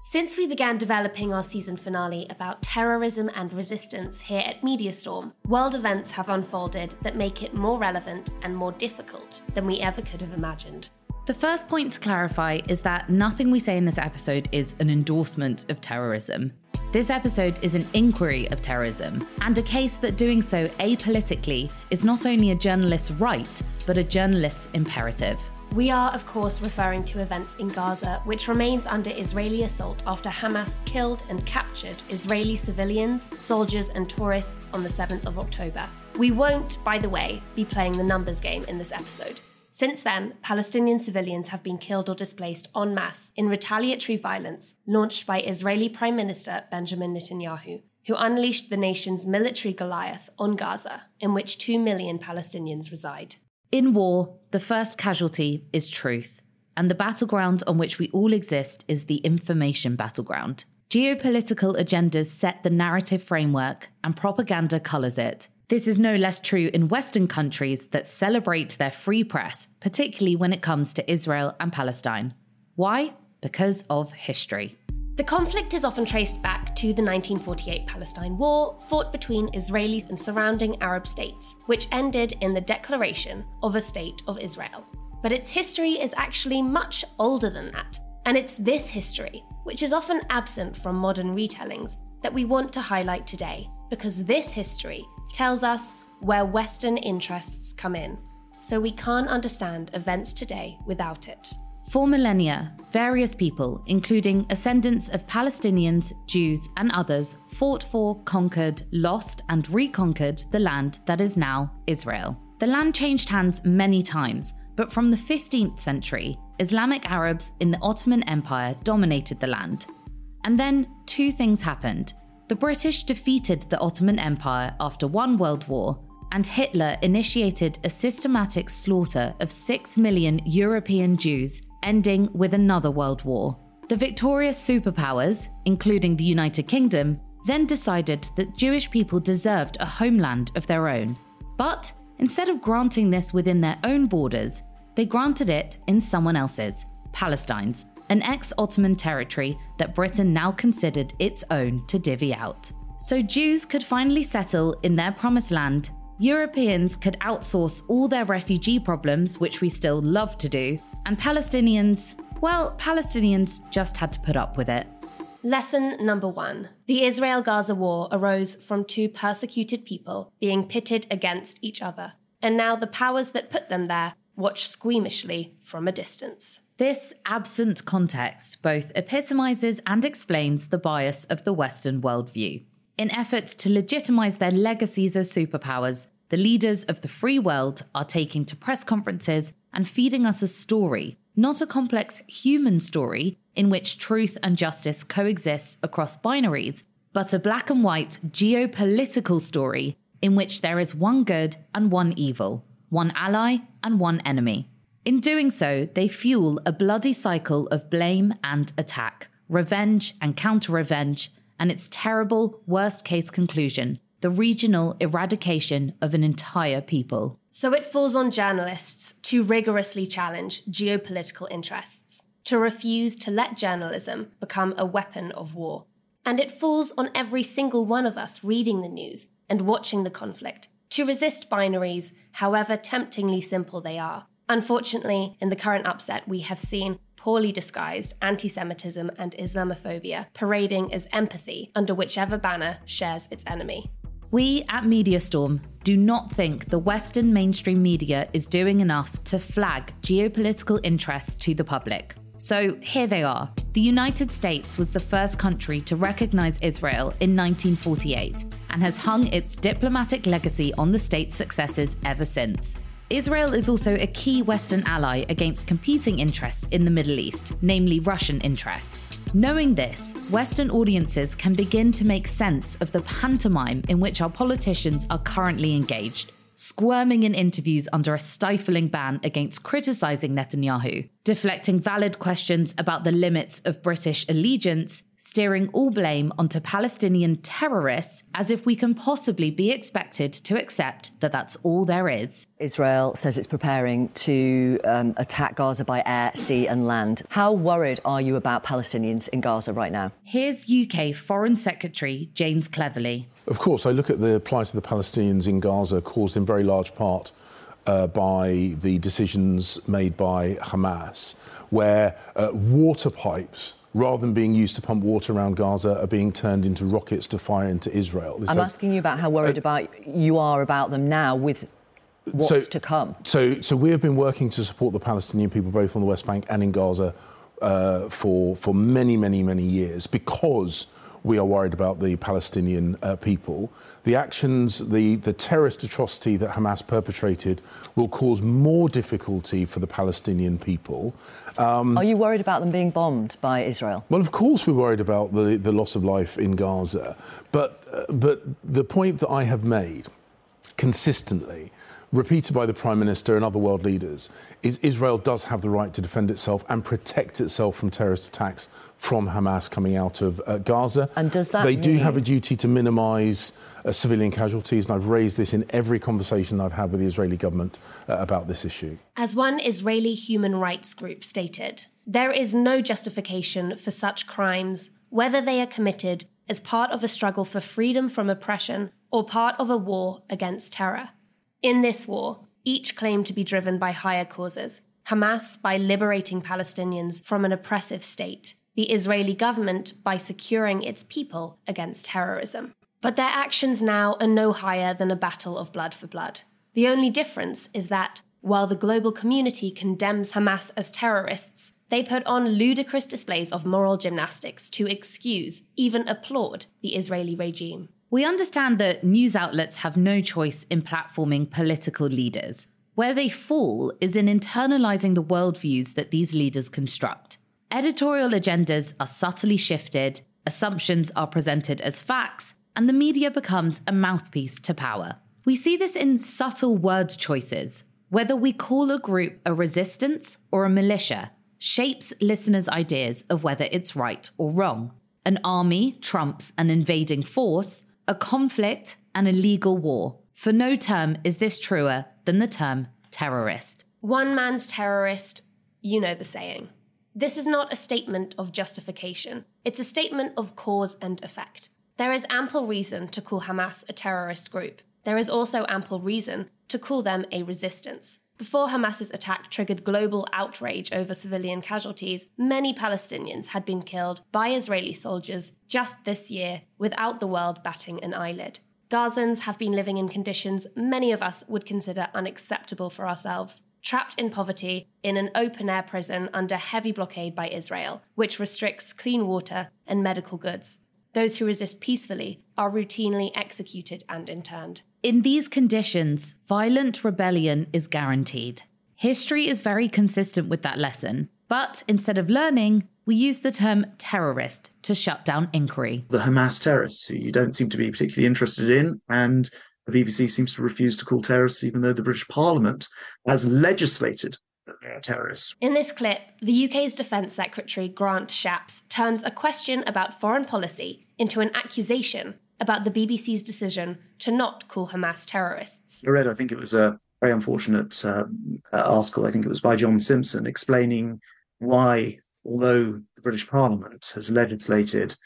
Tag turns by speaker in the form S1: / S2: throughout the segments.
S1: Since we began developing our season finale about terrorism and resistance here at Media Storm, world events have unfolded that make it more relevant and more difficult than we ever could have imagined.
S2: The first point to clarify is that nothing we say in this episode is an endorsement of terrorism. This episode is an inquiry of terrorism, and a case that doing so apolitically is not only a journalist's right, but a journalist's imperative.
S1: We are, of course, referring to events in Gaza, which remains under Israeli assault after Hamas killed and captured Israeli civilians, soldiers, and tourists on the 7th of October. We won't, by the way, be playing the numbers game in this episode. Since then, Palestinian civilians have been killed or displaced en masse in retaliatory violence launched by Israeli Prime Minister Benjamin Netanyahu, who unleashed the nation's military Goliath on Gaza, in which 2 million Palestinians reside.
S2: In war, the first casualty is truth, and the battleground on which we all exist is the information battleground. Geopolitical agendas set the narrative framework, and propaganda colours it. This is no less true in Western countries that celebrate their free press, particularly when it comes to Israel and Palestine. Why? Because of history.
S1: The conflict is often traced back to the 1948 Palestine War, fought between Israelis and surrounding Arab states, which ended in the declaration of a State of Israel. But its history is actually much older than that, and it's this history, which is often absent from modern retellings, that we want to highlight today, because this history tells us where Western interests come in, so we can't understand events today without it.
S2: For millennia, various people, including ascendants of Palestinians, Jews, and others, fought for, conquered, lost, and reconquered the land that is now Israel. The land changed hands many times, but from the 15th century, Islamic Arabs in the Ottoman Empire dominated the land. And then two things happened the British defeated the Ottoman Empire after one world war, and Hitler initiated a systematic slaughter of 6 million European Jews, ending with another world war. The victorious superpowers, including the United Kingdom, then decided that Jewish people deserved a homeland of their own. But instead of granting this within their own borders, they granted it in someone else's, Palestine's, an ex Ottoman territory that Britain now considered its own to divvy out. So Jews could finally settle in their promised land, Europeans could outsource all their refugee problems, which we still love to do, and Palestinians, well, Palestinians just had to put up with it.
S1: Lesson number one The Israel Gaza war arose from two persecuted people being pitted against each other, and now the powers that put them there watch squeamishly from a distance.
S2: This absent context both epitomizes and explains the bias of the Western worldview. In efforts to legitimize their legacies as superpowers, the leaders of the free world are taking to press conferences and feeding us a story, not a complex human story in which truth and justice coexist across binaries, but a black and white geopolitical story in which there is one good and one evil, one ally and one enemy. In doing so, they fuel a bloody cycle of blame and attack, revenge and counter revenge, and its terrible worst case conclusion the regional eradication of an entire people.
S1: So it falls on journalists to rigorously challenge geopolitical interests, to refuse to let journalism become a weapon of war. And it falls on every single one of us reading the news and watching the conflict to resist binaries, however temptingly simple they are, Unfortunately, in the current upset, we have seen poorly disguised anti Semitism and Islamophobia parading as empathy under whichever banner shares its enemy.
S2: We at Media Storm do not think the Western mainstream media is doing enough to flag geopolitical interests to the public. So here they are. The United States was the first country to recognize Israel in 1948 and has hung its diplomatic legacy on the state's successes ever since. Israel is also a key Western ally against competing interests in the Middle East, namely Russian interests. Knowing this, Western audiences can begin to make sense of the pantomime in which our politicians are currently engaged, squirming in interviews under a stifling ban against criticising Netanyahu, deflecting valid questions about the limits of British allegiance, steering all blame onto Palestinian terrorists as if we can possibly be expected to accept that that's all there is.
S3: Israel says it's preparing to um, attack Gaza by air, sea, and land. How worried are you about Palestinians in Gaza right now?
S2: Here's UK Foreign Secretary James Cleverly.
S4: Of course, I look at the plight of the Palestinians in Gaza, caused in very large part uh, by the decisions made by Hamas, where uh, water pipes rather than being used to pump water around Gaza, are being turned into rockets to fire into Israel.
S3: This I'm has, asking you about how worried uh, about you are about them now with what's so, to come.
S4: So, so we have been working to support the Palestinian people both on the West Bank and in Gaza uh, for for many, many, many years because we are worried about the Palestinian uh, people. The actions, the, the terrorist atrocity that Hamas perpetrated will cause more difficulty for the Palestinian people.
S3: Um, are you worried about them being bombed by Israel?
S4: Well, of course, we're worried about the, the loss of life in Gaza. But, uh, but the point that I have made consistently repeated by the Prime Minister and other world leaders, is Israel does have the right to defend itself and protect itself from terrorist attacks from Hamas coming out of uh, Gaza.
S3: And does that
S4: They
S3: mean...
S4: do have a duty to minimise uh, civilian casualties, and I've raised this in every conversation I've had with the Israeli government uh, about this issue.
S1: As one Israeli human rights group stated, there is no justification for such crimes, whether they are committed as part of a struggle for freedom from oppression or part of a war against terror. In this war, each claimed to be driven by higher causes Hamas by liberating Palestinians from an oppressive state, the Israeli government by securing its people against terrorism. But their actions now are no higher than a battle of blood for blood. The only difference is that, while the global community condemns Hamas as terrorists, they put on ludicrous displays of moral gymnastics to excuse, even applaud, the Israeli regime.
S2: We understand that news outlets have no choice in platforming political leaders. Where they fall is in internalizing the worldviews that these leaders construct. Editorial agendas are subtly shifted, assumptions are presented as facts, and the media becomes a mouthpiece to power. We see this in subtle word choices. Whether we call a group a resistance or a militia shapes listeners' ideas of whether it's right or wrong. An army trumps an invading force a conflict, and a legal war. For no term is this truer than the term terrorist.
S1: One man's terrorist, you know the saying. This is not a statement of justification, it's a statement of cause and effect. There is ample reason to call Hamas a terrorist group. There is also ample reason to call them a resistance. Before Hamas's attack triggered global outrage over civilian casualties, many Palestinians had been killed by Israeli soldiers just this year without the world batting an eyelid. Gazans have been living in conditions many of us would consider unacceptable for ourselves, trapped in poverty in an open air prison under heavy blockade by Israel, which restricts clean water and medical goods. Those who resist peacefully are routinely executed and interned.
S2: In these conditions, violent rebellion is guaranteed. History is very consistent with that lesson, but instead of learning, we use the term terrorist to shut down inquiry.
S5: The Hamas terrorists, who you don't seem to be particularly interested in, and the BBC seems to refuse to call terrorists, even though the British Parliament has legislated that they are terrorists.
S1: In this clip, the UK's Defence Secretary Grant Shapps turns a question about foreign policy into an accusation about the BBC's decision to not call Hamas terrorists.
S5: I read, I think it was a very unfortunate uh, article, I think it was by John Simpson, explaining why, although the British Parliament has legislated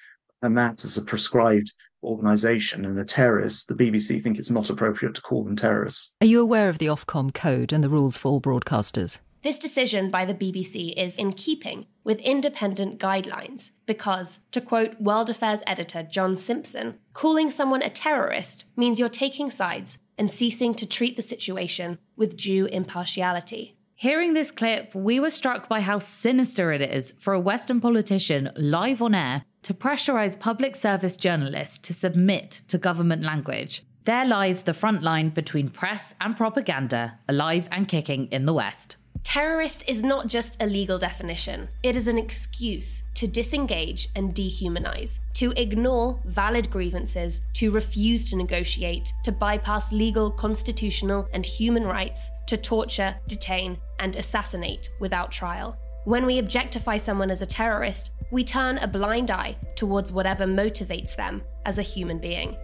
S5: Hamas as a proscribed organisation and a terrorist, the BBC think it's not appropriate to call them terrorists.
S6: Are you aware of the Ofcom code and the rules for all broadcasters?
S1: This decision by the BBC is in keeping with independent guidelines because, to quote World Affairs editor John Simpson, calling someone a terrorist means you're taking sides and ceasing to treat the situation with due impartiality.
S2: Hearing this clip, we were struck by how sinister it is for a Western politician live on air to pressurize public service journalists to submit to government language. There lies the front line between press and propaganda, alive and kicking in the West.
S1: Terrorist is not just a legal definition, it is an excuse to disengage and dehumanize, to ignore valid grievances, to refuse to negotiate, to bypass legal, constitutional, and human rights, to torture, detain, and assassinate without trial. When we objectify someone as a terrorist, we turn a blind eye towards whatever motivates them as a human being.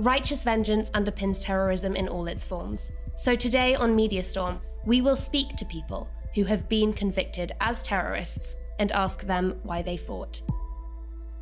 S1: Righteous vengeance underpins terrorism in all its forms. So today on Media Storm, we will speak to people who have been convicted as terrorists and ask them why they fought.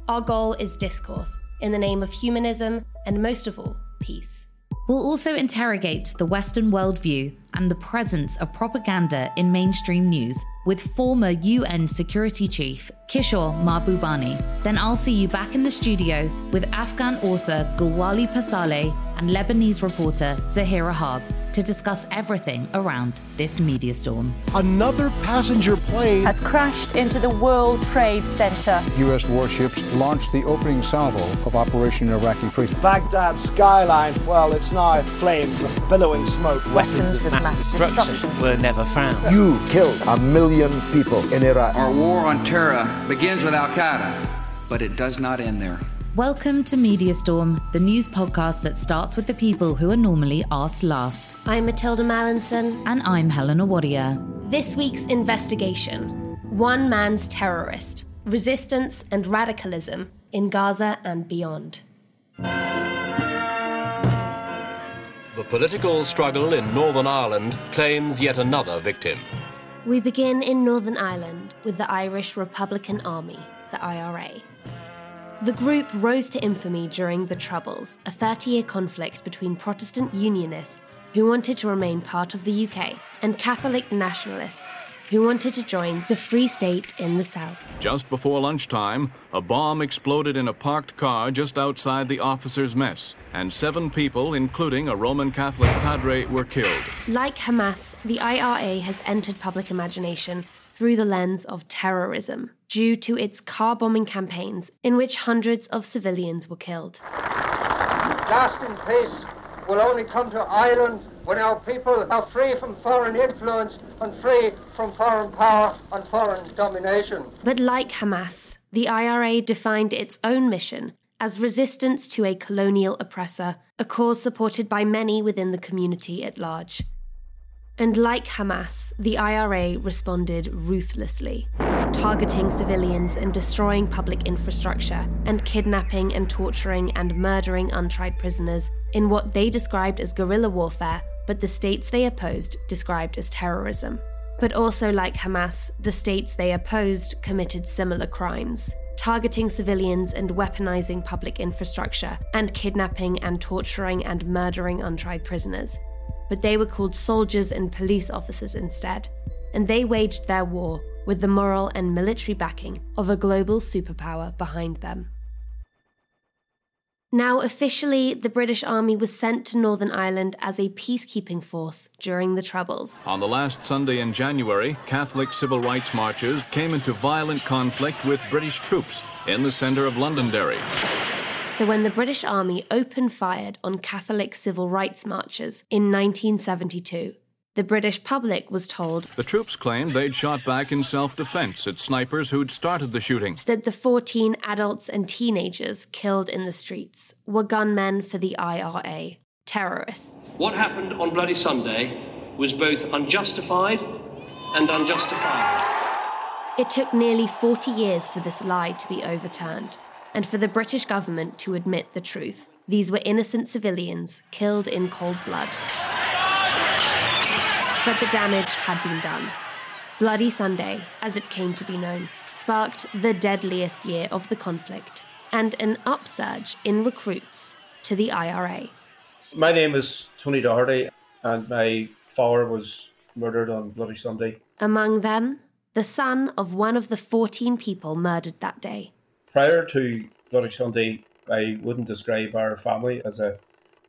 S1: Our goal is discourse in the name of humanism and, most of all, peace.
S2: We'll also interrogate the Western worldview and the presence of propaganda in mainstream news with former UN Security Chief Kishore Mahbubani. Then I'll see you back in the studio with Afghan author Gulwali Passarlay and Lebanese reporter Zahera Harb to discuss everything around this media storm.
S7: Another passenger plane
S8: has crashed into the World Trade Center.
S9: U.S. warships launched the opening salvo of Operation Iraqi Freedom.
S10: Baghdad skyline, well, it's now flames and billowing smoke.
S8: Weapons of mass, mass destruction.
S11: destruction were never found.
S12: You killed a million people in Iraq.
S13: Our war on terror begins with Al Qaeda, but it does not end there.
S2: Welcome to Media Storm, the news podcast that starts with the people who are normally asked last.
S1: I'm Matilda Mallinson.
S2: And I'm Helena Wadia.
S1: This week's investigation One Man's Terrorist Resistance and Radicalism in Gaza and Beyond.
S14: The political struggle in Northern Ireland claims yet another victim.
S1: We begin in Northern Ireland with the Irish Republican Army, the IRA. The group rose to infamy during the Troubles, a 30 year conflict between Protestant Unionists, who wanted to remain part of the UK, and Catholic nationalists, who wanted to join the Free State in the South.
S15: Just before lunchtime, a bomb exploded in a parked car just outside the officers' mess, and seven people, including a Roman Catholic padre, were killed.
S1: Like Hamas, the IRA has entered public imagination through the lens of terrorism due to its car bombing campaigns in which hundreds of civilians were killed.
S16: Lasting peace will only come to Ireland when our people are free from foreign influence and free from foreign power and foreign domination.
S1: But like Hamas, the IRA defined its own mission as resistance to a colonial oppressor, a cause supported by many within the community at large. And like Hamas, the IRA responded ruthlessly, targeting civilians and destroying public infrastructure, and kidnapping and torturing and murdering untried prisoners in what they described as guerrilla warfare, but the states they opposed described as terrorism. But also, like Hamas, the states they opposed committed similar crimes, targeting civilians and weaponizing public infrastructure, and kidnapping and torturing and murdering untried prisoners but they were called soldiers and police officers instead, and they waged their war with the moral and military backing of a global superpower behind them. Now, officially, the British Army was sent to Northern Ireland as a peacekeeping force during the Troubles.
S15: On the last Sunday in January, Catholic civil rights marchers came into violent conflict with British troops in the centre of Londonderry.
S1: So, when the British Army opened fired on Catholic civil rights marchers in 1972, the British public was told
S15: the troops claimed they'd shot back in self defense at snipers who'd started the shooting.
S1: That the 14 adults and teenagers killed in the streets were gunmen for the IRA, terrorists.
S14: What happened on Bloody Sunday was both unjustified and unjustifiable.
S1: It took nearly 40 years for this lie to be overturned and for the British government to admit the truth. These were innocent civilians killed in cold blood. But the damage had been done. Bloody Sunday, as it came to be known, sparked the deadliest year of the conflict and an upsurge in recruits to the IRA.
S17: My name is Tony Doherty, and my father was murdered on Bloody Sunday.
S1: Among them, the son of one of the 14 people murdered that day
S17: prior to Bloody Sunday, I wouldn't describe our family as a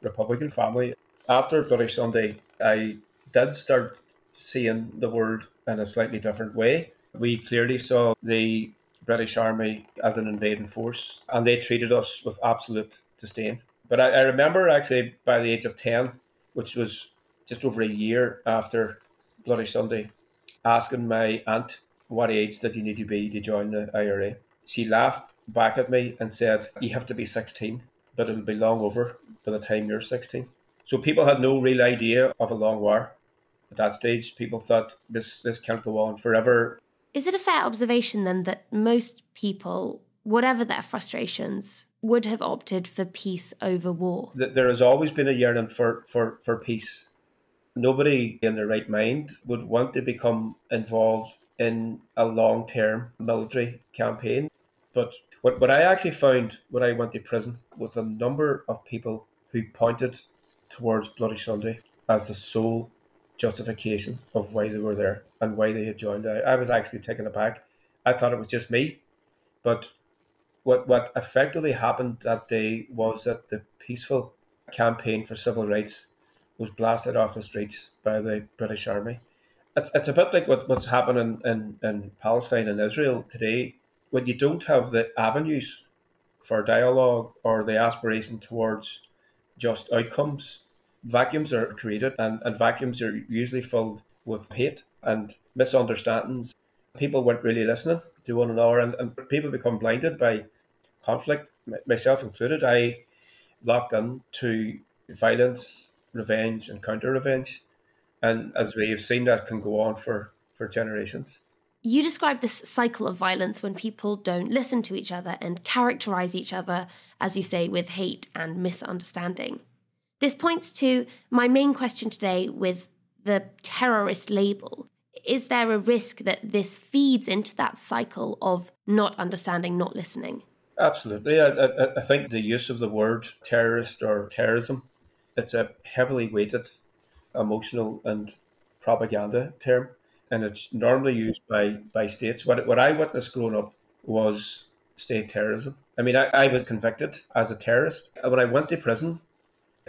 S17: Republican family. After Bloody Sunday, I did start seeing the world in a slightly different way. We clearly saw the British Army as an invading force, and they treated us with absolute disdain. But I, I remember actually by the age of 10, which was just over a year after Bloody Sunday, asking my aunt, What age did you need to be to join the IRA? She laughed back at me and said, You have to be 16, but it'll be long over by the time you're 16. So people had no real idea of a long war. At that stage, people thought this, this can't go on forever.
S1: Is it a fair observation then that most people, whatever their frustrations, would have opted for peace over war?
S17: That there has always been a yearning for, for, for peace. Nobody in their right mind would want to become involved in a long term military campaign. But what, what I actually found when I went to prison was a number of people who pointed towards Bloody Sunday as the sole justification of why they were there and why they had joined. I, I was actually taken aback. I thought it was just me, but what what effectively happened that day was that the peaceful campaign for civil rights was blasted off the streets by the British Army. It's, it's a bit like what, what's happening in, in Palestine and Israel today. When you don't have the avenues for dialogue or the aspiration towards just outcomes, vacuums are created, and, and vacuums are usually filled with hate and misunderstandings. People weren't really listening to one another, and, and people become blinded by conflict, myself included. I locked in to violence, revenge, and counter revenge. And as we have seen, that can go on for, for generations.
S1: You describe this cycle of violence when people don't listen to each other and characterize each other, as you say, with hate and misunderstanding. This points to my main question today with the terrorist label. Is there a risk that this feeds into that cycle of not understanding, not listening?
S17: Absolutely. I, I, I think the use of the word terrorist or terrorism, it's a heavily weighted emotional and propaganda term, and it's normally used by, by states. What, what I witnessed growing up was state terrorism. I mean, I, I was convicted as a terrorist. When I went to prison,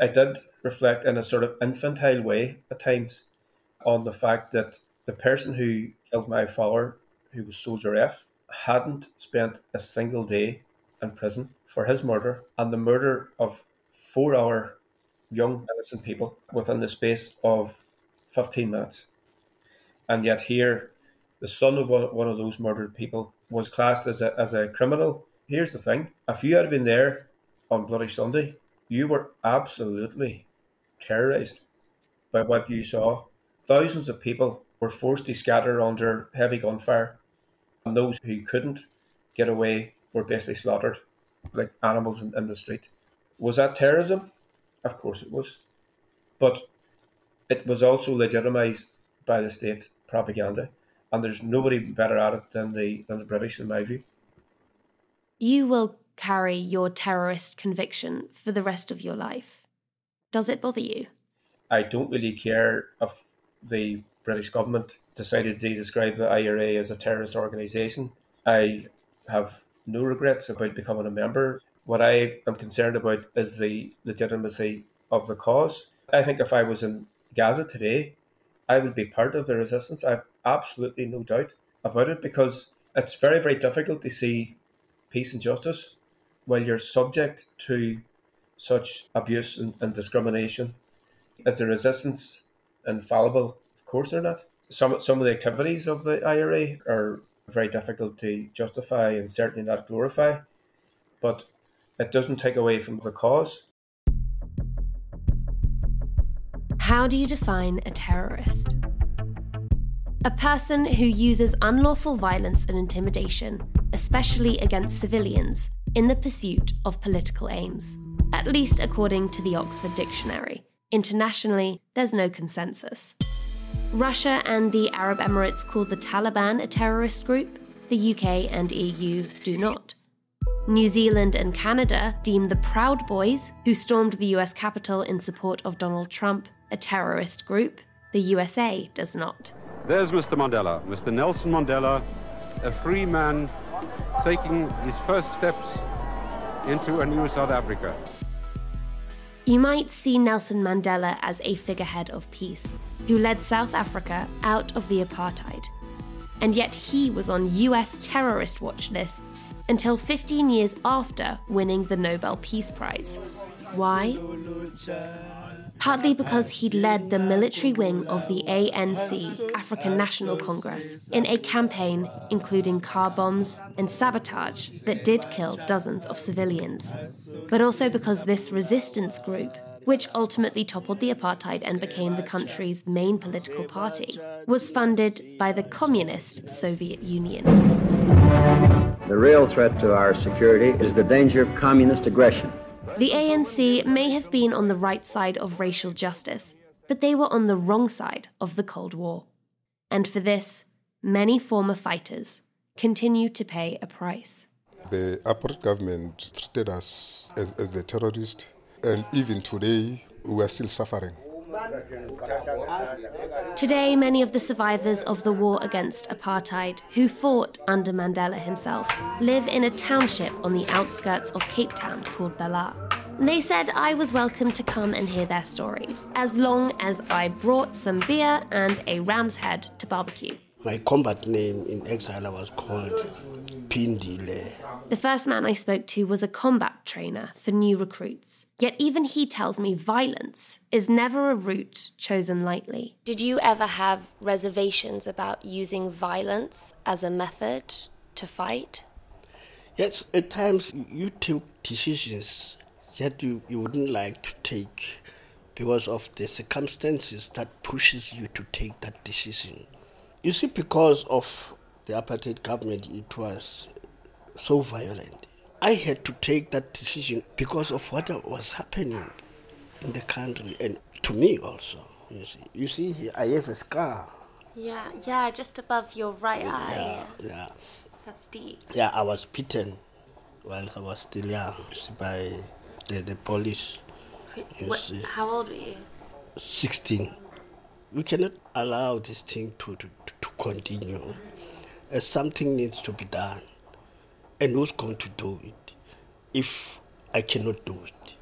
S17: I did reflect in a sort of infantile way at times on the fact that the person who killed my father, who was Soldier F, hadn't spent a single day in prison for his murder and the murder of four other young innocent people within the space of 15 minutes. And yet here, the son of one, one of those murdered people was classed as a, as a criminal. Here's the thing. If you had been there on Bloody Sunday, you were absolutely terrorized by what you saw. Thousands of people were forced to scatter under heavy gunfire, and those who couldn't get away were basically slaughtered like animals in, in the street. Was that terrorism? Of course it was. But it was also legitimized by the state propaganda, and there's nobody better at it than the than the British, in my view.
S1: You will carry your terrorist conviction for the rest of your life. Does it bother you?
S17: I don't really care if the British government decided to describe the IRA as a terrorist organisation. I have no regrets about becoming a member. What I am concerned about is the legitimacy of the cause. I think if I was in Gaza today, I will be part of the resistance. I have absolutely no doubt about it because it's very, very difficult to see peace and justice while you're subject to such abuse and, and discrimination. Is the resistance infallible? Of course they're not. Some some of the activities of the IRA are very difficult to justify and certainly not glorify, but it doesn't take away from the cause.
S1: How do you define a terrorist? A person who uses unlawful violence and intimidation, especially against civilians, in the pursuit of political aims, at least according to the Oxford Dictionary. Internationally, there's no consensus. Russia and the Arab Emirates call the Taliban a terrorist group, the UK and EU do not. New Zealand and Canada deem the Proud Boys, who stormed the US Capitol in support of Donald Trump, a terrorist group. The USA does not.
S11: There's Mr. Mandela, Mr. Nelson Mandela, a free man taking his first steps into a new South Africa.
S1: You might see Nelson Mandela as a figurehead of peace, who led South Africa out of the apartheid. And yet he was on US terrorist watch lists until 15 years after winning the Nobel Peace Prize. Why? Partly because he'd led the military wing of the ANC, African National Congress, in a campaign including car bombs and sabotage that did kill dozens of civilians, but also because this resistance group which ultimately toppled the apartheid and became the country's main political party, was funded by the communist Soviet Union.
S18: The real threat to our security is the danger of communist aggression.
S1: The ANC may have been on the right side of racial justice, but they were on the wrong side of the Cold War. And for this, many former fighters continue to pay a price.
S19: The apartheid government treated us as, as the terrorists, and even today, we are still suffering.
S1: Today, many of the survivors of the war against apartheid, who fought under Mandela himself, live in a township on the outskirts of Cape Town called Bella. They said I was welcome to come and hear their stories, as long as I brought some beer and a ram's head to barbecue.
S20: My combat name in exile was called Pindile.
S1: The first man I spoke to was a combat trainer for new recruits. Yet even he tells me violence is never a route chosen lightly. Did you ever have reservations about using violence as a method to fight?
S20: Yes, at times you take decisions that you, you wouldn't like to take because of the circumstances that pushes you to take that decision. You see, because of the apartheid government, it was so violent. I had to take that decision because of what was happening in the country and to me also. You see, you see here, I have a scar.
S1: Yeah, yeah, just above your right
S20: yeah,
S1: eye.
S20: Yeah.
S1: That's deep.
S20: Yeah, I was beaten while I was still young by the, the police.
S1: What, how old were you?
S20: 16. We cannot allow this thing to, to, to continue. Uh, something needs to be done. And who's going to do it if I cannot do it?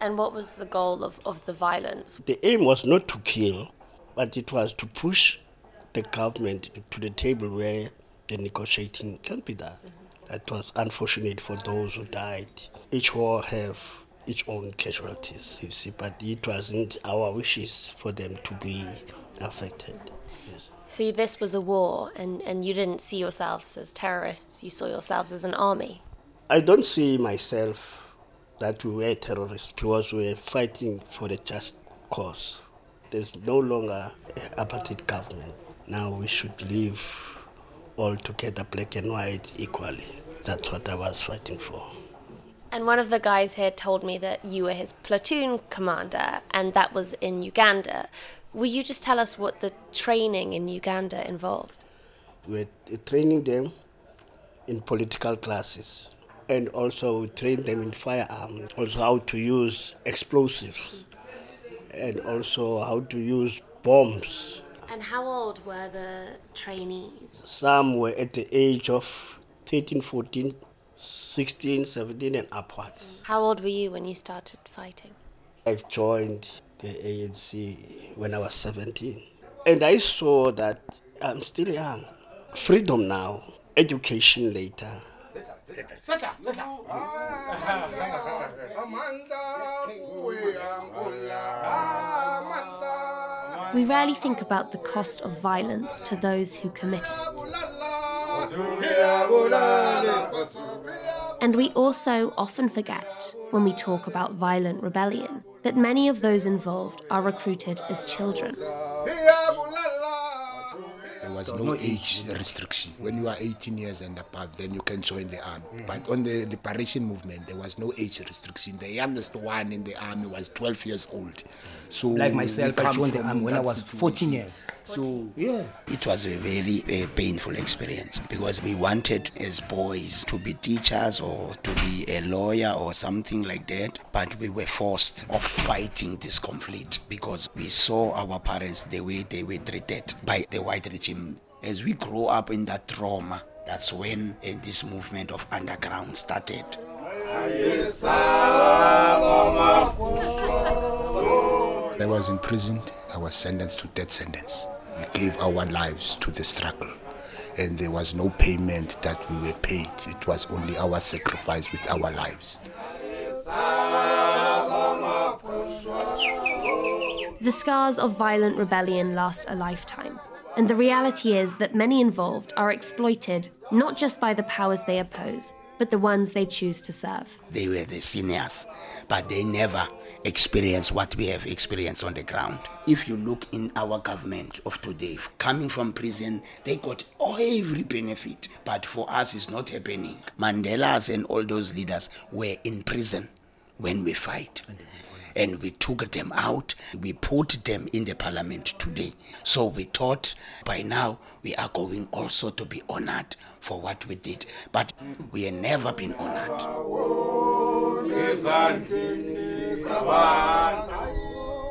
S1: And what was the goal of, of the violence?
S20: The aim was not to kill, but it was to push the government to the table where the negotiating can be done. Mm-hmm. That was unfortunate for those who died. Each war have its own casualties, you see, but it wasn't our wishes for them to be affected. Yes.
S1: So this was a war, and, and you didn't see yourselves as terrorists. You saw yourselves as an army.
S20: I don't see myself that we were terrorists because we were fighting for the just cause. There's no longer an apartheid government. Now we should live all together, black and white, equally. That's what I was fighting for.
S1: And one of the guys here told me that you were his platoon commander, and that was in Uganda. Will you just tell us what the training in Uganda involved?
S20: We're training them in political classes, and also we train them in firearms, also how to use explosives, and also how to use bombs.
S1: And how old were the trainees?
S20: Some were at the age of 13, 14, 16, 17, and upwards. Mm.
S1: How old were you when you started fighting?
S20: I've joined the ANC when I was 17. And I saw that I'm still young. Freedom now, education later.
S1: We rarely think about the cost of violence to those who commit it. And we also often forget, when we talk about violent rebellion, that many of those involved are recruited as children.
S21: There was no age restriction. When you are 18 years and above, then you can join the army. Mm. But on the liberation movement, there was no age restriction. The youngest one in the army was 12 years old. Mm. So
S22: like myself, I joined the army when I was 14 years.
S21: So
S22: yeah,
S23: it was a very painful experience because we wanted as boys to be teachers or to be a lawyer or something like that, but we were forced of fighting this conflict because we saw our parents the way they were treated by the white regime. As we grow up in that trauma, that's when uh, this movement of underground started.
S21: I was imprisoned. I was sentenced to death sentence. We gave our lives to the struggle. And there was no payment that we were paid. It was only our sacrifice with our lives.
S1: The scars of violent rebellion last a lifetime. And the reality is that many involved are exploited not just by the powers they oppose, but the ones they choose to serve.
S23: They were the seniors, but they never experienced what we have experienced on the ground. If you look in our government of today, coming from prison, they got every benefit, but for us it's not happening. Mandela's and all those leaders were in prison when we fight and we took them out. We put them in the parliament today. So we thought by now we are going also to be honored for what we did. But we have never been honored.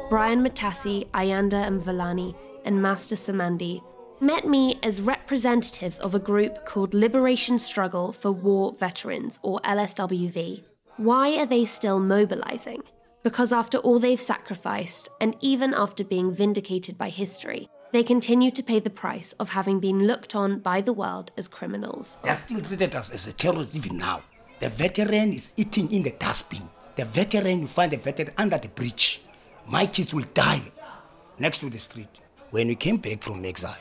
S1: Brian Matassi, Ayanda Mvulane, and Master Samandi met me as representatives of a group called Liberation Struggle for War Veterans, or LSWV. Why are they still mobilizing? Because after all they've sacrificed, and even after being vindicated by history, they continue to pay the price of having been looked on by the world as criminals.
S22: They are still treated us as a terrorist even now. The veteran is eating in the dustbin. The veteran, you find the veteran under the bridge. My kids will die next to the street. When we came back from exile,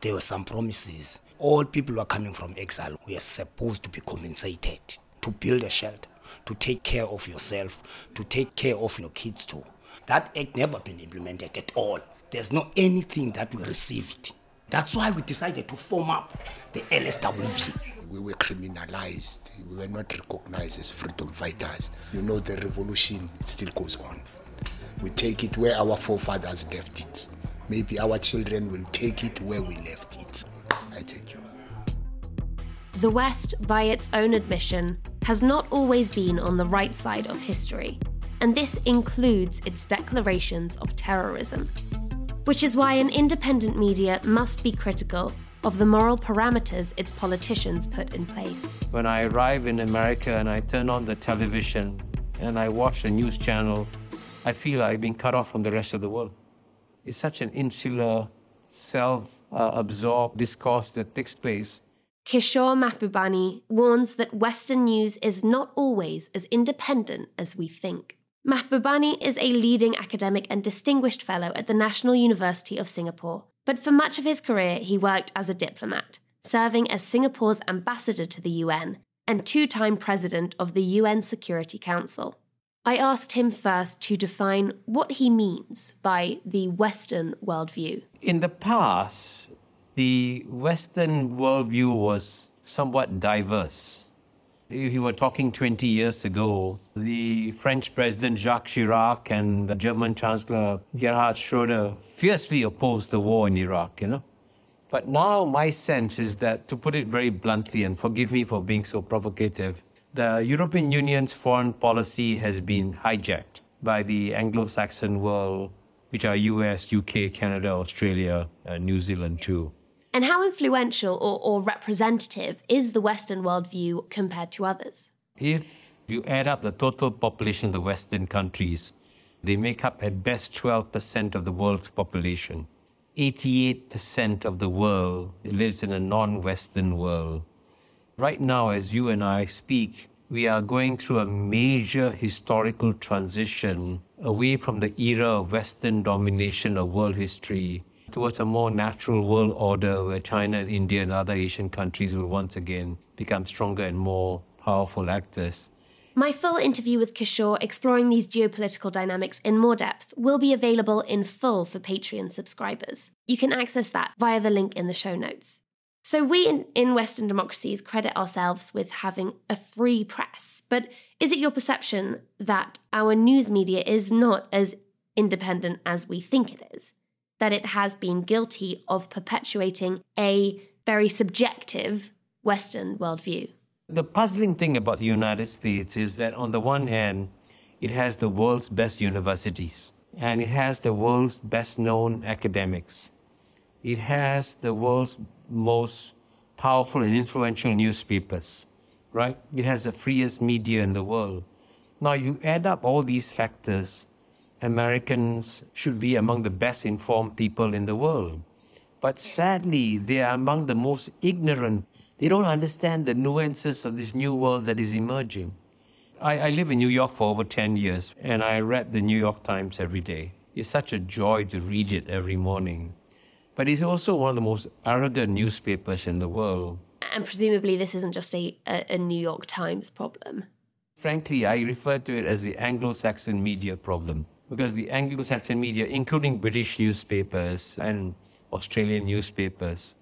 S22: there were some promises. All people who are coming from exile, we are supposed to be compensated to build a shelter, to take care of yourself, to take care of your kids too. That act never been implemented at all. There's no anything that we received. That's why we decided to form up the LSWV.
S21: We were criminalized. We were not recognized as freedom fighters. You know, the revolution it still goes on. We take it where our forefathers left it. Maybe our children will take it where we left it. I thank you.
S1: The West, by its own admission, has not always been on the right side of history, and this includes its declarations of terrorism. Which is why an independent media must be critical of the moral parameters its politicians put in place.
S24: When I arrive in America and I turn on the television and I watch the news channels, I feel I've been cut off from the rest of the world. It's such an insular, self absorbed discourse that takes place.
S1: Kishore Mahbubani warns that Western news is not always as independent as we think. Mahbubani is a leading academic and distinguished fellow at the National University of Singapore, but for much of his career he worked as a diplomat, serving as Singapore's ambassador to the UN and two time president of the UN Security Council. I asked him first to define what he means by the Western worldview.
S24: In the past, the Western worldview was somewhat diverse. If you were talking 20 years ago, the French President Jacques Chirac and the German Chancellor Gerhard Schroeder fiercely opposed the war in Iraq, you know. But now my sense is that, to put it very bluntly, and forgive me for being so provocative, the European Union's foreign policy has been hijacked by the Anglo Saxon world, which are US, UK, Canada, Australia, uh, New Zealand too.
S1: And how influential or, or representative is the Western worldview compared to others?
S24: If you add up the total population of the Western countries, they make up at best 12% of the world's population. 88% of the world lives in a non Western world. Right now, as you and I speak, we are going through a major historical transition away from the era of Western domination of world history towards a more natural world order where China, India, and other Asian countries will once again become stronger and more powerful actors.
S1: My full interview with Kishore exploring these geopolitical dynamics in more depth will be available in full for Patreon subscribers. You can access that via the link in the show notes. So, we in, in, Western democracies credit ourselves with having a free press. But is it your perception that our news media is not as independent as we think it is? That it has been guilty of perpetuating a very subjective Western worldview?
S24: The puzzling thing about the United States is that, on the one hand, it has the world's best universities and it has the world's best known academics. It has the world's most powerful and influential newspapers, right? It has the freest media in the world. Now, you add up all these factors, Americans should be among the best informed people in the world. But sadly, they are among the most ignorant. They don't understand the nuances of this new world that is emerging. I, I live in New York for over 10 years, and I read the New York Times every day. It's such a joy to read it every morning but it's also one of the most arrogant newspapers in the world.
S1: And presumably, this isn't just a, a, a New York Times problem.
S24: Frankly, I refer to it as the Anglo Saxon media problem because the Anglo Saxon media, including British newspapers and Australian newspapers,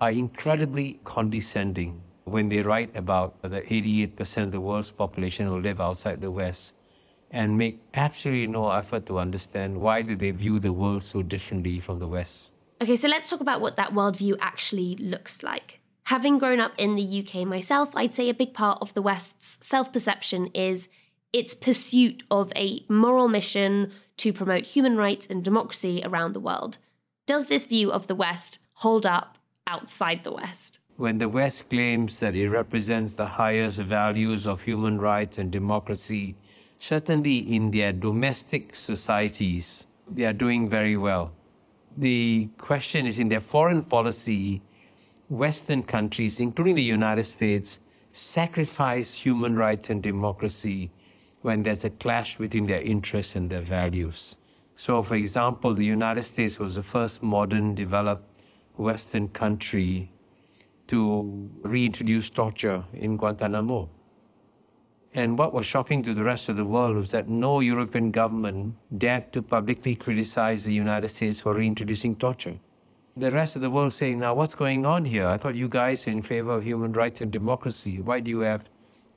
S24: are incredibly condescending when they write about the 88% of the world's population who live outside the West and make absolutely no effort to understand why do they view the world so differently from the West.
S1: Okay, so let's talk about what that worldview actually looks like. Having grown up in the UK myself, I'd say a big part of the West's self perception is its pursuit of a moral mission to promote human rights and democracy around the world. Does this view of the West hold up outside the West?
S24: When the West claims that it represents the highest values of human rights and democracy, certainly in their domestic societies, they are doing very well. The question is in their foreign policy, Western countries, including the United States, sacrifice human rights and democracy when there's a clash between their interests and their values. So, for example, the United States was the first modern, developed Western country to reintroduce torture in Guantanamo. And what was shocking to the rest of the world was that no European government dared to publicly criticize the United States for reintroducing torture. The rest of the world saying, now what's going on here? I thought you guys are in favor of human rights and democracy. Why do you have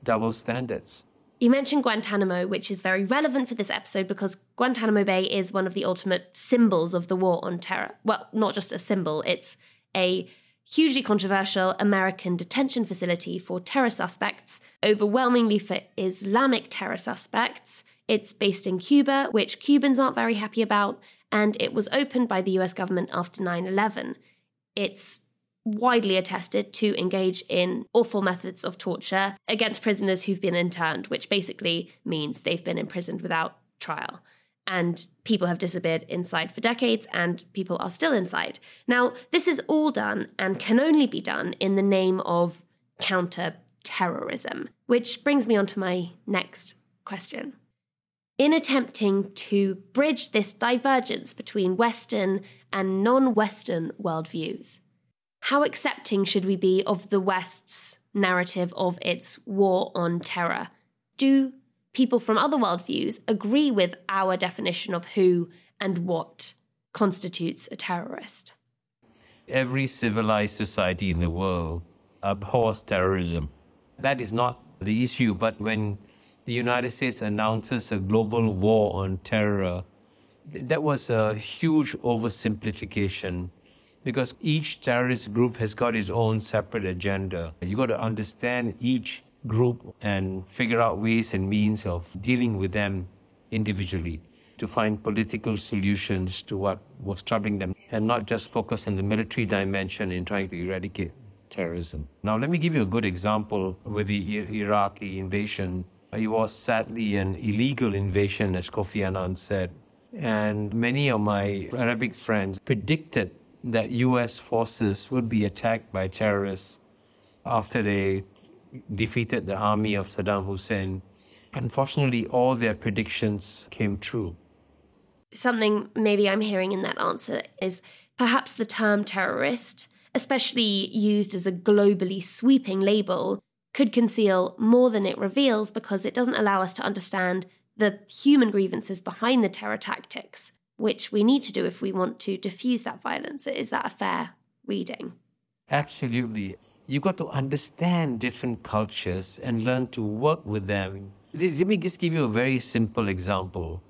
S24: double standards?
S1: You mentioned Guantanamo, which is very relevant for this episode because Guantanamo Bay is one of the ultimate symbols of the war on terror. Well, not just a symbol, it's a hugely controversial American detention facility for terror suspects, overwhelmingly for Islamic terror suspects. It's based in Cuba, which Cubans aren't very happy about, and it was opened by the US government after 9 11. It's widely attested to engage in awful methods of torture against prisoners who've been interned, which basically means they've been imprisoned without trial and people have disappeared inside for decades and people are still inside. Now, this is all done and can only be done in the name of counter terrorism, which brings me on to my next question. In attempting to bridge this divergence between Western and non Western worldviews, how accepting should we be of the West's narrative of its war on terror? Do people from other worldviews agree with our definition of who and what constitutes a terrorist.
S24: Every civilized society in the world abhors terrorism. That is not the issue, but when the United States announces a global war on terror, that was a huge oversimplification because each terrorist group has got its own separate agenda. You got to understand each group and figure out ways and means of dealing with them individually to find political solutions to what was troubling them and not just focus on the military dimension in trying to eradicate terrorism. Now, let me give you a good example with the Iraqi invasion. It was sadly an illegal invasion, as Kofi Annan said. And many of my Arabic friends predicted that US forces would be attacked by terrorists after they defeated the army of Saddam Hussein. Unfortunately, all their predictions came true.
S1: Something maybe I'm hearing in that answer is perhaps the term terrorist, especially used as a globally sweeping label, could conceal more than it reveals because it doesn't allow us to understand the human grievances behind the terror tactics, which we need to do if we want to diffuse that violence. Is that a fair reading?
S24: Absolutely You've got to understand different cultures and learn to work with them. Let me just give you a very simple example.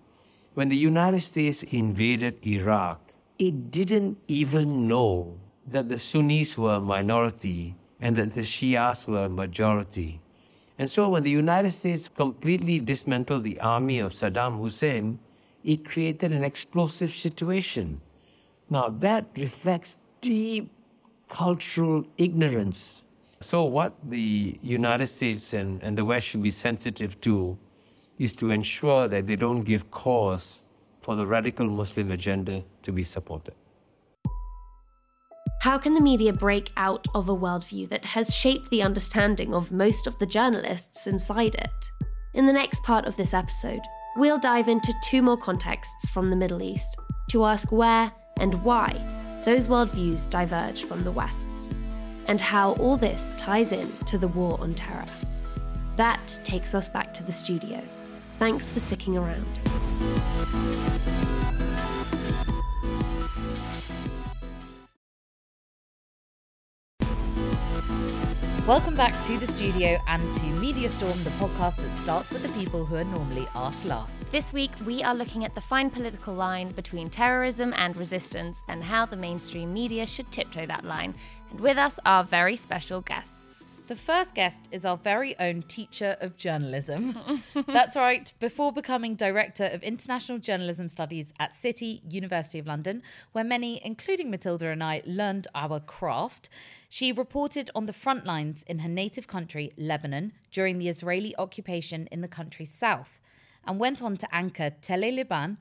S24: When the United States invaded Iraq, it didn't even know that the Sunnis were a minority and that the Shias were a majority. And so when the United States completely dismantled the army of Saddam Hussein, it created an explosive situation. Now that reflects deep cultural ignorance. So, what the United States and, and the West should be sensitive to is to ensure that they don't give cause for the radical Muslim agenda to be supported.
S1: How can the media break out of a worldview that has shaped the understanding of most of the journalists inside it? In the next part of this episode, we'll dive into two more contexts from the Middle East to ask where and why those worldviews diverge from the West's.
S25: and how all this ties in to the war on terror. That takes us back to the studio. Thanks for sticking around.
S2: Welcome back to the studio and to Media Storm, the podcast that starts with the people who are normally asked last.
S25: This week, we are looking at the fine political line between terrorism and resistance and how the mainstream media should tiptoe that line. And with us are very special guests.
S2: The first guest is our very own teacher of journalism. That's right, before becoming Director of International Journalism Studies at City, University of London, where many, including Matilda and I, learned our craft, she reported on the front lines in her native country, Lebanon, during the Israeli occupation in the country's south, and went on to anchor Tele Liban,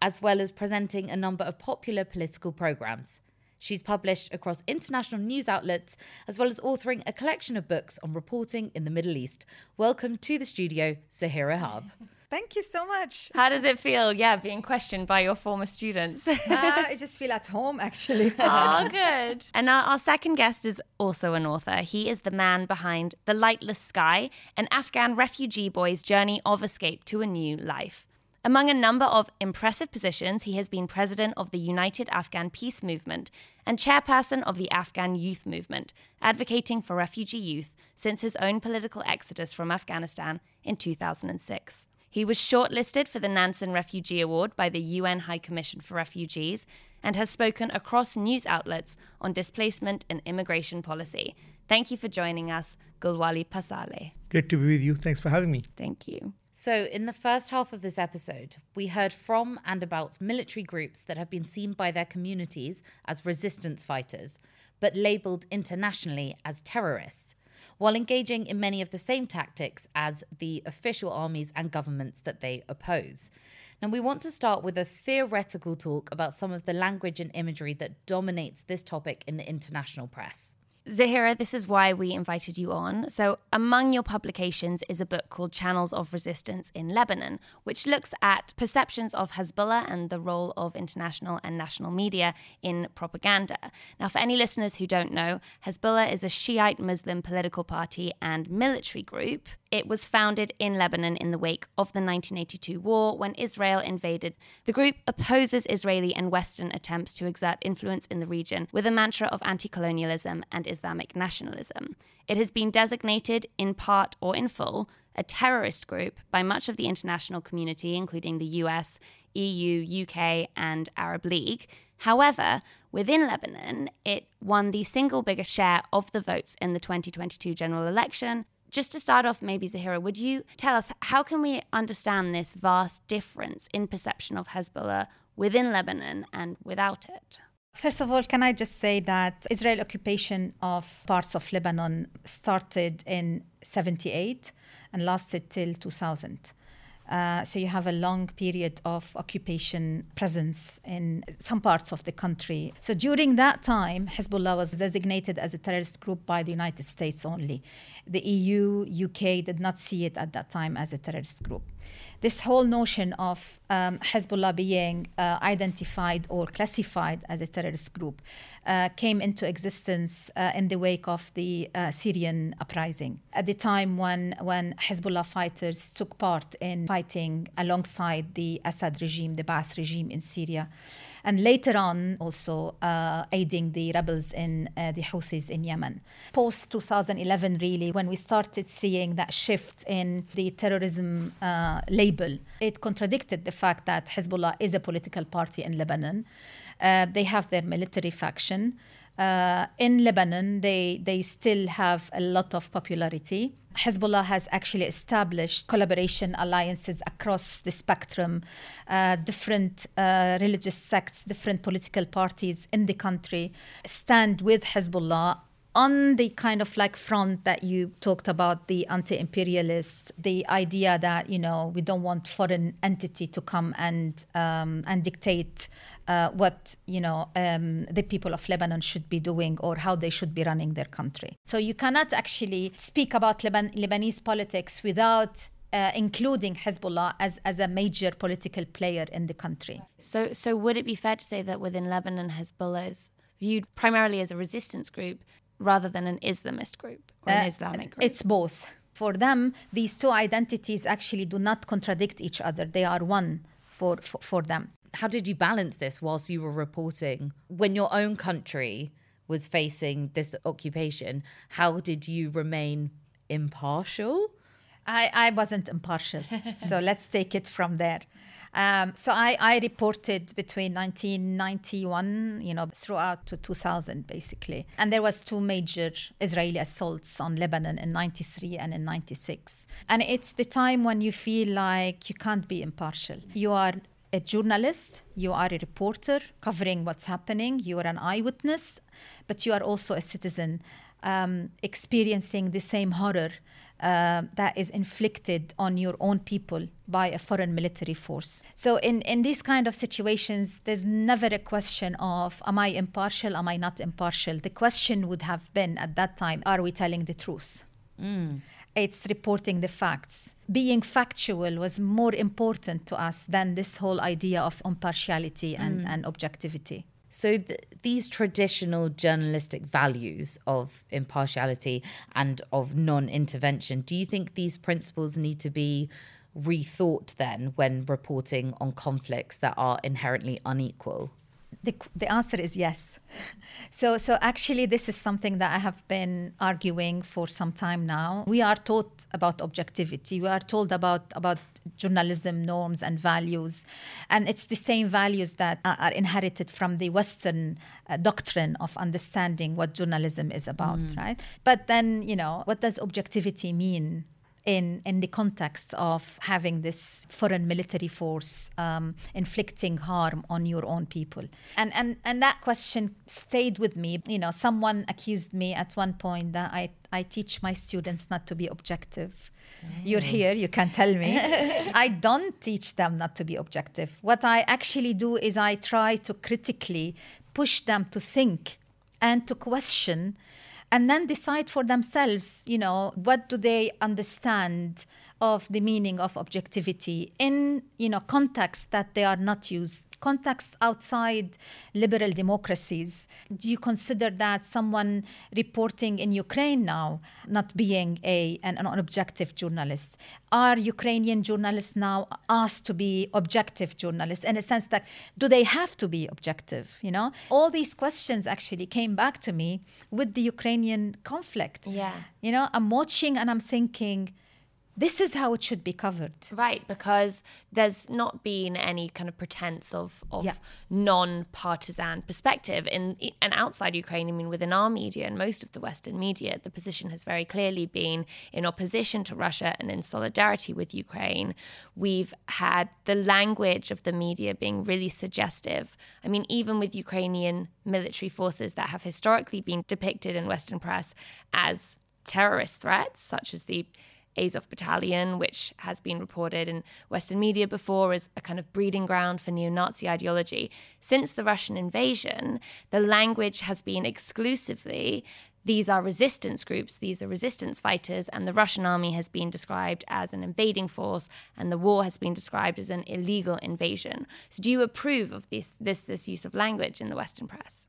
S2: as well as presenting a number of popular political programs. She's published across international news outlets, as well as authoring a collection of books on reporting in the Middle East. Welcome to the studio, Zahera Harb.
S26: Thank you so much.
S25: How does it feel, yeah, being questioned by your former students? uh,
S26: I just feel at home, actually.
S25: oh, good. And our, our, second guest is also an author. He is the man behind The Lightless Sky, an Afghan refugee boy's journey of escape to a new life. Among a number of impressive positions, he has been president of the United Afghan Peace Movement and chairperson of the Afghan Youth Movement, advocating for refugee youth since his own political exodus from Afghanistan in 2006. He was shortlisted for the Nansen Refugee Award by the UN High Commission for Refugees and has spoken across news outlets on displacement and immigration policy. Thank you for joining us, Gulwali Passarlay.
S27: Great to be with you. Thanks for having me.
S25: Thank you.
S2: So, in the first half of this episode, we heard from and about military groups that have been seen by their communities as resistance fighters, but labelled internationally as terrorists, while engaging in many of the same tactics as the official armies and governments that they oppose. Now, we want to start with a theoretical talk about some of the language and imagery that dominates this topic in the international press.
S25: Zahera, this is why we invited you on. So, among your publications is a book called Channels of Resistance in Lebanon, which looks at perceptions of Hezbollah and the role of international and national media in propaganda. Now, for any listeners who don't know, Hezbollah is a Shiite Muslim political party and military group. It was founded in Lebanon in the wake of the 1982 war when Israel invaded. The group opposes Israeli and Western attempts to exert influence in the region with a mantra of anti colonialism and Islamic nationalism. It has been designated, in part or in full, a terrorist group by much of the international community, including the US, EU, UK, and Arab League. However, within Lebanon, it won the single biggest share of the votes in the 2022 general election just to start off, maybe Zahera, would you tell us how can we understand this vast difference in perception of Hezbollah within Lebanon and without it?
S26: First of all, can I just say that Israel occupation of parts of Lebanon started in 78 and lasted till 2000. Uh, so you have a long period of occupation presence in some parts of the country. So during that time, Hezbollah was designated as a terrorist group by the United States only. The EU, UK did not see it at that time as a terrorist group this whole notion of um, Hezbollah being uh, identified or classified as a terrorist group uh, came into existence uh, in the wake of the uh, Syrian uprising. At the time when, when Hezbollah fighters took part in fighting alongside the Assad regime, the Ba'ath regime in Syria and later on also uh, aiding the rebels in uh, the Houthis in Yemen. Post 2011, really, when we started seeing that shift in the terrorism uh, label, it contradicted the fact that Hezbollah is a political party in Lebanon. Uh, they have their military faction. Uh, in Lebanon, they, they still have a lot of popularity. Hezbollah has actually established collaboration alliances across the spectrum, uh, different uh, religious sects, different political parties in the country stand with Hezbollah on the kind of like front that you talked about the anti-imperialist the idea that you know we don't want foreign entity to come and um, and dictate uh, what you know um, the people of Lebanon should be doing or how they should be running their country. So you cannot actually speak about Leban- Lebanese politics without uh, including Hezbollah as, as a major political player in the country.
S25: So, so would it be fair to say that within Lebanon, Hezbollah is viewed primarily as a resistance group rather than an Islamist group or an
S26: Uh,
S25: Islamic group?
S26: It's both. For them, these two identities actually do not contradict each other. They are one for, for, for them.
S2: How did you balance this whilst you were reporting? When your own country was facing this occupation, how did you remain impartial?
S26: I, I wasn't impartial. so let's take it from there. Um, so I, I reported between 1991, you know, throughout to 2000, basically. And there was two major Israeli assaults on Lebanon in 93 and in 96. And it's the time when you feel like you can't be impartial. You are a journalist, you are a reporter covering what's happening, you are an eyewitness, but you are also a citizen um, experiencing the same horror uh, that is inflicted on your own people by a foreign military force. So, in, in these kind of situations, there's never a question of, am I impartial, am I not impartial? The question would have been at that time, are we telling the truth?
S2: Mm.
S26: It's reporting the facts. Being factual was more important to us than this whole idea of impartiality and,
S2: Mm.
S26: and objectivity.
S2: So th- these traditional journalistic values of impartiality and of non-intervention, do you think these principles need to be rethought then when reporting on conflicts that are inherently unequal?
S26: The, the answer is yes. So, so actually, this is something that I have been arguing for some time now. We are taught about objectivity. We are told about about journalism norms and values, and it's the same values that are inherited from the Western uh, doctrine of understanding what journalism is about,
S2: Mm.
S26: right? But then, you know, what does objectivity mean? in in the context of having this foreign military force um, inflicting harm on your own people and and and that question stayed with me you know someone accused me at one point that i i teach my students not to be objective you're mm. here you can tell me. I don't teach them not to be objective. What i actually do is i try to critically push them to think and to question and then decide for themselves you know what do they understand of the meaning of objectivity in you know contexts that they are not used context outside liberal democracies. Do you consider that someone reporting in ukraine now not being a an, an objective journalist? Are ukrainian journalists now asked to be objective journalists in a sense that do they have to be objective you know? All these questions actually came back to me with the ukrainian conflict.
S25: Yeah.
S26: you know i'm watching and i'm thinking this is how it should be covered
S25: Right, because there's not been any kind of pretense of, of
S26: Yeah.
S25: non-partisan perspective in and outside Ukraine. I mean, within our media and most of the Western media, the position has very clearly been in opposition to Russia and in solidarity with Ukraine. We've had the language of the media being really suggestive. I mean, even with Ukrainian military forces that have historically been depicted in Western press as terrorist threats, such as the Azov Battalion, which has been reported in Western media before as a kind of breeding ground for neo Nazi ideology. Since the Russian invasion, the language has been exclusively these are resistance groups, these are resistance fighters, and the Russian army has been described as an invading force, and the war has been described as an illegal invasion. So, do you approve of this this this use of language in the Western press?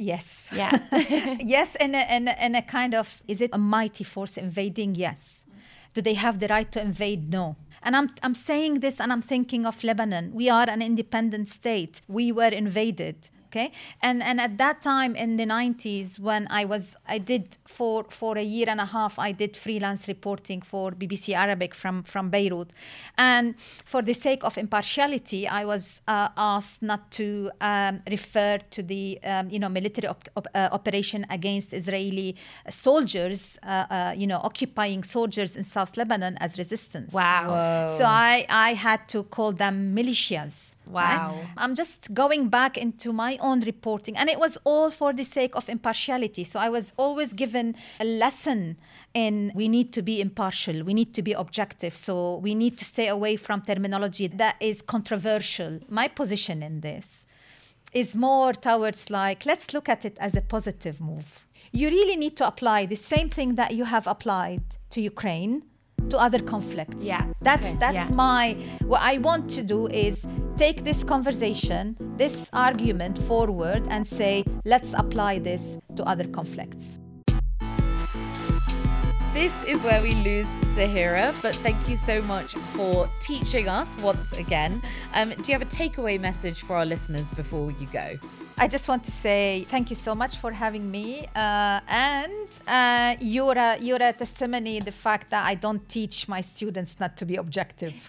S26: Yes.
S25: Yeah.
S26: yes, in a, in, a, in a kind of, is it a mighty force invading? Yes. Do they have the right to invade? No. And I'm, I'm saying this and I'm thinking of Lebanon. We are an independent state. We were invaded. Okay. And, and at that time in the 90s, when I was, I did for, for a year and a half, I did freelance reporting for BBC Arabic from, from Beirut. And for the sake of impartiality, I was uh, asked not to um, refer to the, um, you know, military op- op- uh, operation against Israeli soldiers, uh, uh, you know, occupying soldiers in South Lebanon as resistance.
S25: Wow. Whoa.
S26: So I, I had to call them militias.
S25: Wow.
S26: I'm just going back into my own reporting, and it was all for the sake of impartiality. So I was always given a lesson in we need to be impartial, we need to be objective, so we need to stay away from terminology that is controversial. My position in this is more towards like, let's look at it as a positive move. You really need to apply the same thing that you have applied to Ukraine to other conflicts.
S25: Yeah.
S26: That's
S25: Okay.
S26: that's
S25: Yeah.
S26: my what I want to do is take this conversation, this argument forward and say let's apply this to other conflicts.
S2: This is where we lose Zahera, but thank you so much for teaching us once again. Um, do you have a takeaway message for our listeners before you go?
S26: I just want to say thank you so much for having me, uh, and uh, you're a, you're a testimony the fact that I don't teach my students not to be objective,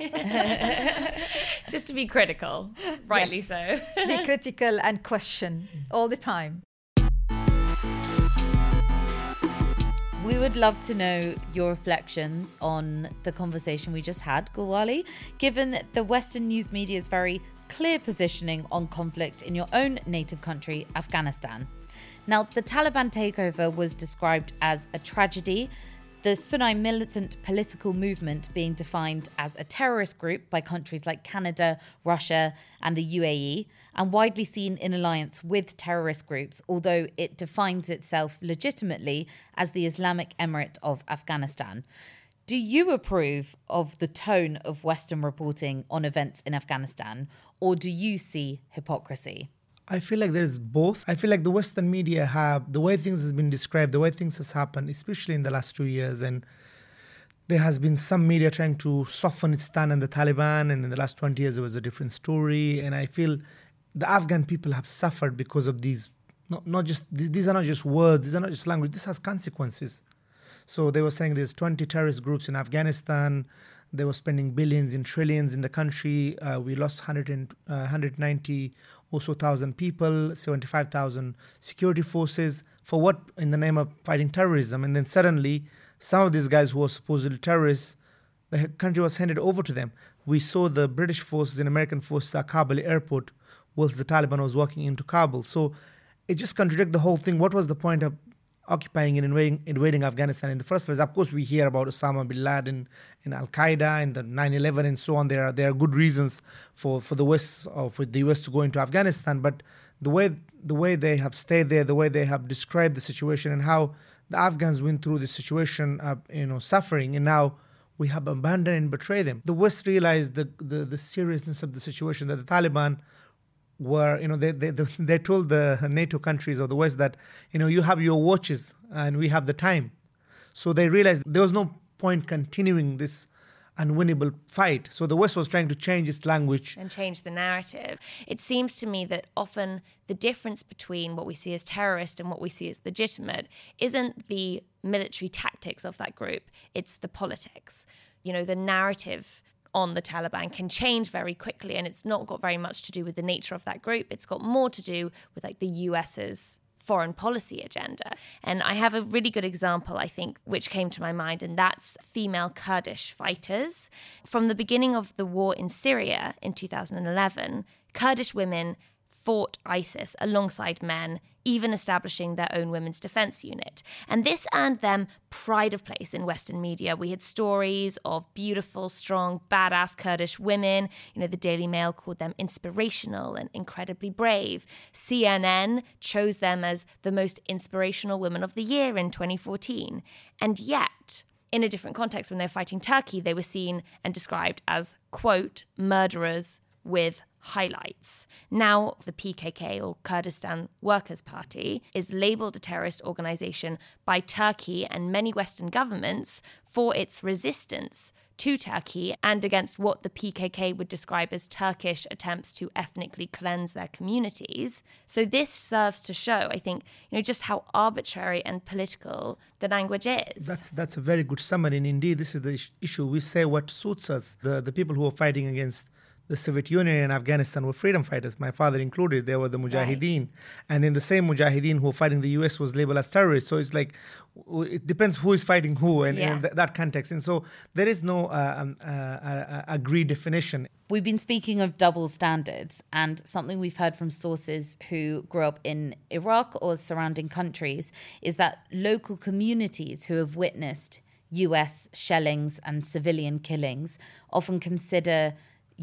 S25: just to be critical, rightly
S26: Yes.
S25: so.
S26: be critical and question all the time.
S2: We would love to know your reflections on the conversation we just had, Gulwali, given the Western news media's very clear positioning on conflict in your own native country, Afghanistan. Now, the Taliban takeover was described as a tragedy, the Sunni militant political movement being defined as a terrorist group by countries like Canada, Russia, and the UAE, and widely seen in alliance with terrorist groups, although it defines itself legitimately as the Islamic Emirate of Afghanistan. Do you approve of the tone of Western reporting on events in Afghanistan, or do you see hypocrisy?
S27: I feel like there's both. I feel like the Western media have the way things has been described, the way things has happened, especially in the last two years, and there has been some media trying to soften its stand on the Taliban, and in the last 20 years it was a different story. And I feel the Afghan people have suffered because of these. Not, not just these are not just words. These are not just language. This has consequences. So they were saying there's 20 terrorist groups in Afghanistan. They were spending billions and trillions in the country. Uh, we lost 100 and, uh, 190 or so thousand people, 75,000 security forces. For what? In the name of fighting terrorism. And then suddenly, some of these guys who were supposedly terrorists, the country was handed over to them. We saw the British forces and American forces at Kabul airport whilst the Taliban was walking into Kabul. So it just contradicts the whole thing. What was the point of occupying and invading, invading Afghanistan in the first place? Of course, we hear about Osama bin Laden and Al Qaeda and the 9 11 and so on. There are, there are good reasons for, for the West or for the US to go into Afghanistan. But the way, the way they have stayed there, the way they have described the situation, and how the Afghans went through this situation, uh, you know, suffering, and now we have abandoned and betrayed them. The West realized the, the, the seriousness of the situation that the Taliban were, you know, they, they, they told the NATO countries of the West that, you know, you have your watches and we have the time. So they realized there was no point continuing this unwinnable fight. So the West was trying to change its language.
S25: and change the narrative. It seems to me that often the difference between what we see as terrorist and what we see as legitimate isn't the military tactics of that group, it's the politics. You know, the narrative on the Taliban can change very quickly and it's not got very much to do with the nature of that group. It's got more to do with like the US's foreign policy agenda. And I have a really good example, I think, which came to my mind, and that's female Kurdish fighters. From the beginning of the war in Syria in 2011, Kurdish women fought ISIS alongside men, even establishing their own women's defense unit. And this earned them pride of place in Western media. We had stories of beautiful, strong, badass Kurdish women. You know, the Daily Mail called them inspirational and incredibly brave. CNN chose them as the most inspirational women of the year in 2014. And yet, in a different context, when they're fighting Turkey, they were seen and described as, quote, murderers with highlights. Now, the PKK or Kurdistan Workers' Party is labeled a terrorist organization by Turkey and many Western governments for its resistance to Turkey and against what the PKK would describe as Turkish attempts to ethnically cleanse their communities. So this serves to show, I think, you know, just how arbitrary and political the language is.
S27: That's that's a very good summary. And indeed, this is the issue. We say what suits us. The the people who are fighting against the Soviet Union and Afghanistan were freedom fighters, my father included. They were the Mujahideen. And then the same Mujahideen who were fighting the US was labeled as terrorists. So it's like, it depends who is fighting who and,
S2: Yeah.
S27: and th- that context. And so there is no uh, um, uh, uh, agreed definition.
S2: We've been speaking of double standards, and something we've heard from sources who grew up in Iraq or surrounding countries is that local communities who have witnessed US shellings and civilian killings often consider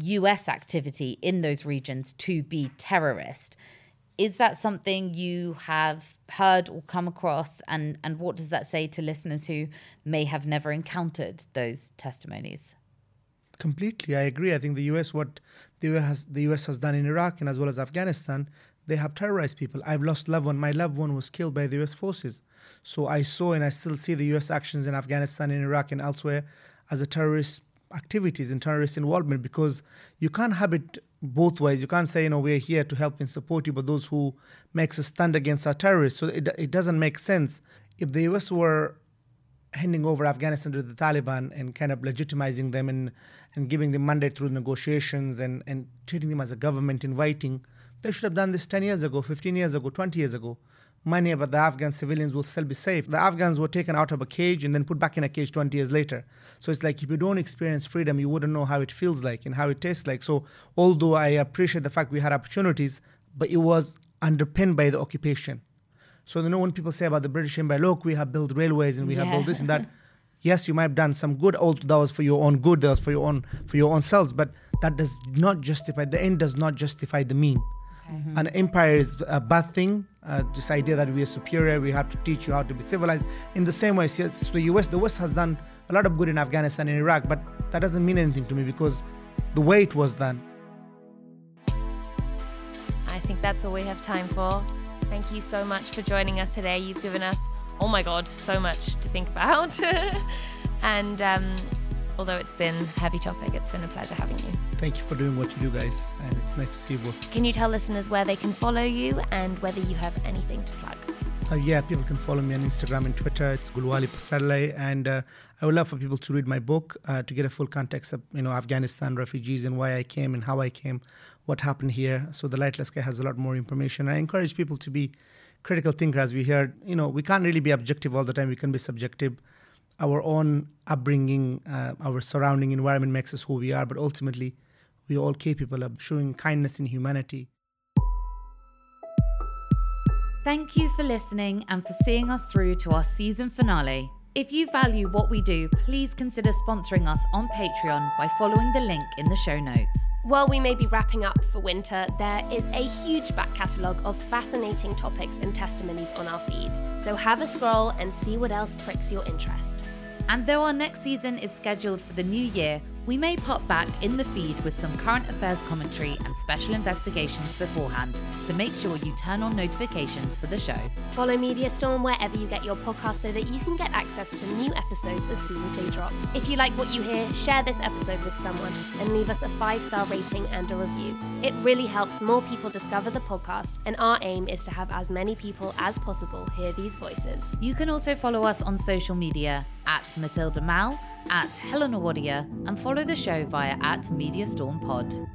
S2: US activity in those regions to be terrorist. Is that something you have heard or come across? And, and what does that say to listeners who may have never encountered those testimonies?
S27: Completely, I agree. I think the U.S. what the U.S. has, the U.S. has done in Iraq and as well as Afghanistan, they have terrorized people. I've lost loved one. My loved one was killed by the U.S. forces. So I saw and I still see the U.S. actions in Afghanistan, in Iraq, and elsewhere as a terrorist activities and terrorist involvement because you can't have it both ways. You can't say, you know, we're here to help and support you, but those who makes a stand against are terrorists. So it, it doesn't make sense. If the U.S. were handing over Afghanistan to the Taliban and kind of legitimizing them and, and giving them mandate through negotiations and, and treating them as a government inviting, they should have done this 10 years ago, 15 years ago, 20 years ago. Many of the Afghan civilians will still be safe. The Afghans were taken out of a cage and then put back in a cage 20 years later. So it's like if you don't experience freedom, you wouldn't know how it feels like and how it tastes like. So although I appreciate the fact we had opportunities, but it was underpinned by the occupation. So you know when people say about the British Empire, look, we have built railways and we yeah. have built this and that. yes, you might have done some good. Although that was for your own good, that was for your own for your own selves. But that does not justify the end. Does not justify the mean. Mm-hmm. An empire is a bad thing. Uh, this idea that we are superior, we have to teach you how to be civilized. In the same way, yes, the US, the West has done a lot of good in Afghanistan and Iraq, but that doesn't mean anything to me because the way it was done.
S1: I think that's all we have time for. Thank you so much for joining us today. You've given us, oh my God, so much to think about. and um, although it's been a heavy topic, it's been a pleasure having you.
S27: Thank you for doing what you do, guys. And it's nice to see you both.
S1: Can you tell listeners where they can follow you and whether you have anything to plug?
S27: Uh, yeah, people can follow me on Instagram and Twitter. It's Gulwali Passarlay, and uh, I would love for people to read my book uh, to get a full context of you know Afghanistan refugees and why I came and how I came, what happened here. So the Lightless Sky has a lot more information. I encourage people to be critical thinkers. As we heard, you know, we can't really be objective all the time. We can be subjective. Our own upbringing, uh, our surrounding environment makes us who we are, but ultimately, we are all capable of showing kindness and humanity.
S2: Thank you for listening and for seeing us through to our season finale. If you value what we do, please consider sponsoring us on Patreon by following the link in the show notes.
S1: While we may be wrapping up for winter, there is a huge back catalogue of fascinating topics and testimonies on our feed. So have a scroll and see what else pricks your interest.
S2: And though our next season is scheduled for the new year, we may pop back in the feed with some current affairs commentary and special investigations beforehand, so make sure you turn on notifications for the show.
S1: Follow Media Storm wherever you get your podcast so that you can get access to new episodes as soon as they drop. If you like what you hear, share this episode with someone and leave us a five star rating and a review. It really helps more people discover the podcast, and our aim is to have as many people as possible hear these voices.
S2: You can also follow us on social media at Matilda Mal at Helena Wadia and follow the show via at Media Storm Pod.